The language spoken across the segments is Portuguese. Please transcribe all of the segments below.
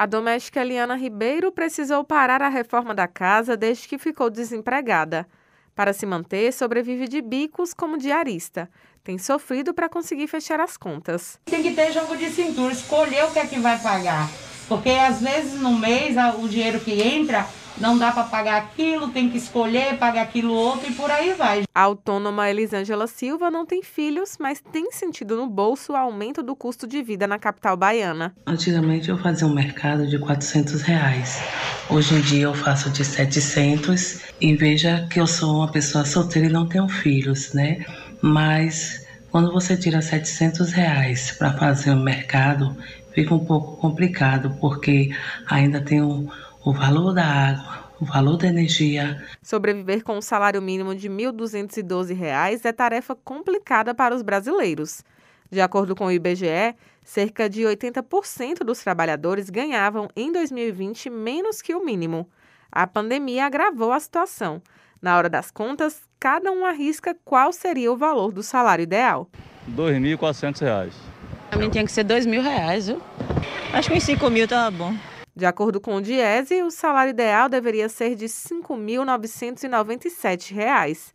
A doméstica Eliana Ribeiro precisou parar a reforma da casa desde que ficou desempregada. Para se manter, sobrevive de bicos como diarista. Tem sofrido para conseguir fechar as contas. Tem que ter jogo de cintura, escolher o que é que vai pagar. Porque às vezes no mês o dinheiro que entra não dá para pagar aquilo, tem que escolher, pagar aquilo outro e por aí vai. A autônoma Elisângela Silva não tem filhos, mas tem sentido no bolso o aumento do custo de vida na capital baiana. Antigamente eu fazia um mercado de 400 reais. Hoje em dia eu faço de 700 e veja que eu sou uma pessoa solteira e não tenho filhos, né? Mas quando você tira 700 reais para fazer o um mercado, fica um pouco complicado, porque ainda tem um o valor da água, o valor da energia. Sobreviver com um salário mínimo de R$ 1.212 é tarefa complicada para os brasileiros. De acordo com o IBGE, cerca de 80% dos trabalhadores ganhavam em 2020 menos que o mínimo. A pandemia agravou a situação. Na hora das contas, cada um arrisca qual seria o valor do salário ideal. R$ 2.400. Para mim tinha que ser R$ 2.000, viu? Acho que uns 5 mil estava bom. De acordo com o Diese, o salário ideal deveria ser de R$ 5.997.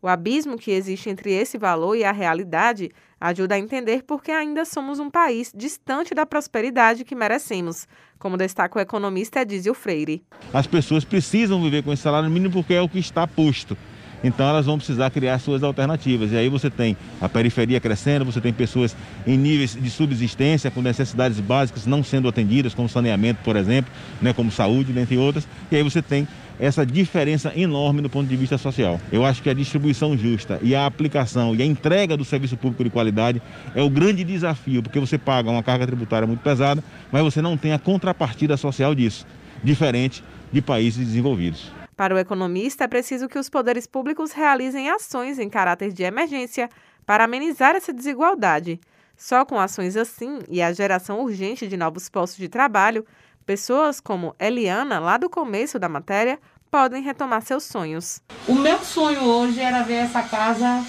O abismo que existe entre esse valor e a realidade ajuda a entender por que ainda somos um país distante da prosperidade que merecemos, como destaca o economista Edísio Freire. As pessoas precisam viver com esse salário mínimo porque é o que está posto. Então elas vão precisar criar suas alternativas. E aí você tem a periferia crescendo, você tem pessoas em níveis de subsistência com necessidades básicas não sendo atendidas, como saneamento, por exemplo, né, como saúde, dentre outras. E aí você tem essa diferença enorme do ponto de vista social. Eu acho que a distribuição justa e a aplicação e a entrega do serviço público de qualidade é o grande desafio, porque você paga uma carga tributária muito pesada, mas você não tem a contrapartida social disso, diferente de países desenvolvidos. Para o economista, é preciso que os poderes públicos realizem ações em caráter de emergência para amenizar essa desigualdade. Só com ações assim e a geração urgente de novos postos de trabalho, pessoas como Eliana, lá do começo da matéria, podem retomar seus sonhos. O meu sonho hoje era ver essa casa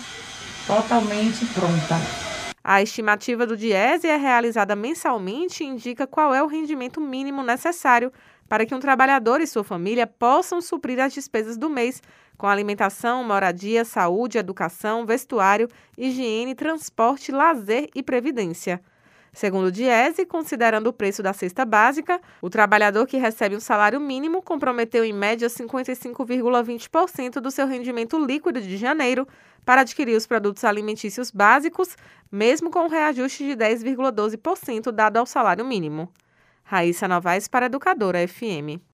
totalmente pronta. A estimativa do Diese é realizada mensalmente e indica qual é o rendimento mínimo necessário para que um trabalhador e sua família possam suprir as despesas do mês com alimentação, moradia, saúde, educação, vestuário, higiene, transporte, lazer e previdência. Segundo o Diese, considerando o preço da cesta básica, o trabalhador que recebe um salário mínimo comprometeu em média 55,20% do seu rendimento líquido de janeiro para adquirir os produtos alimentícios básicos, mesmo com o reajuste de 10,12% dado ao salário mínimo. Raíssa Novaes para Educadora FM.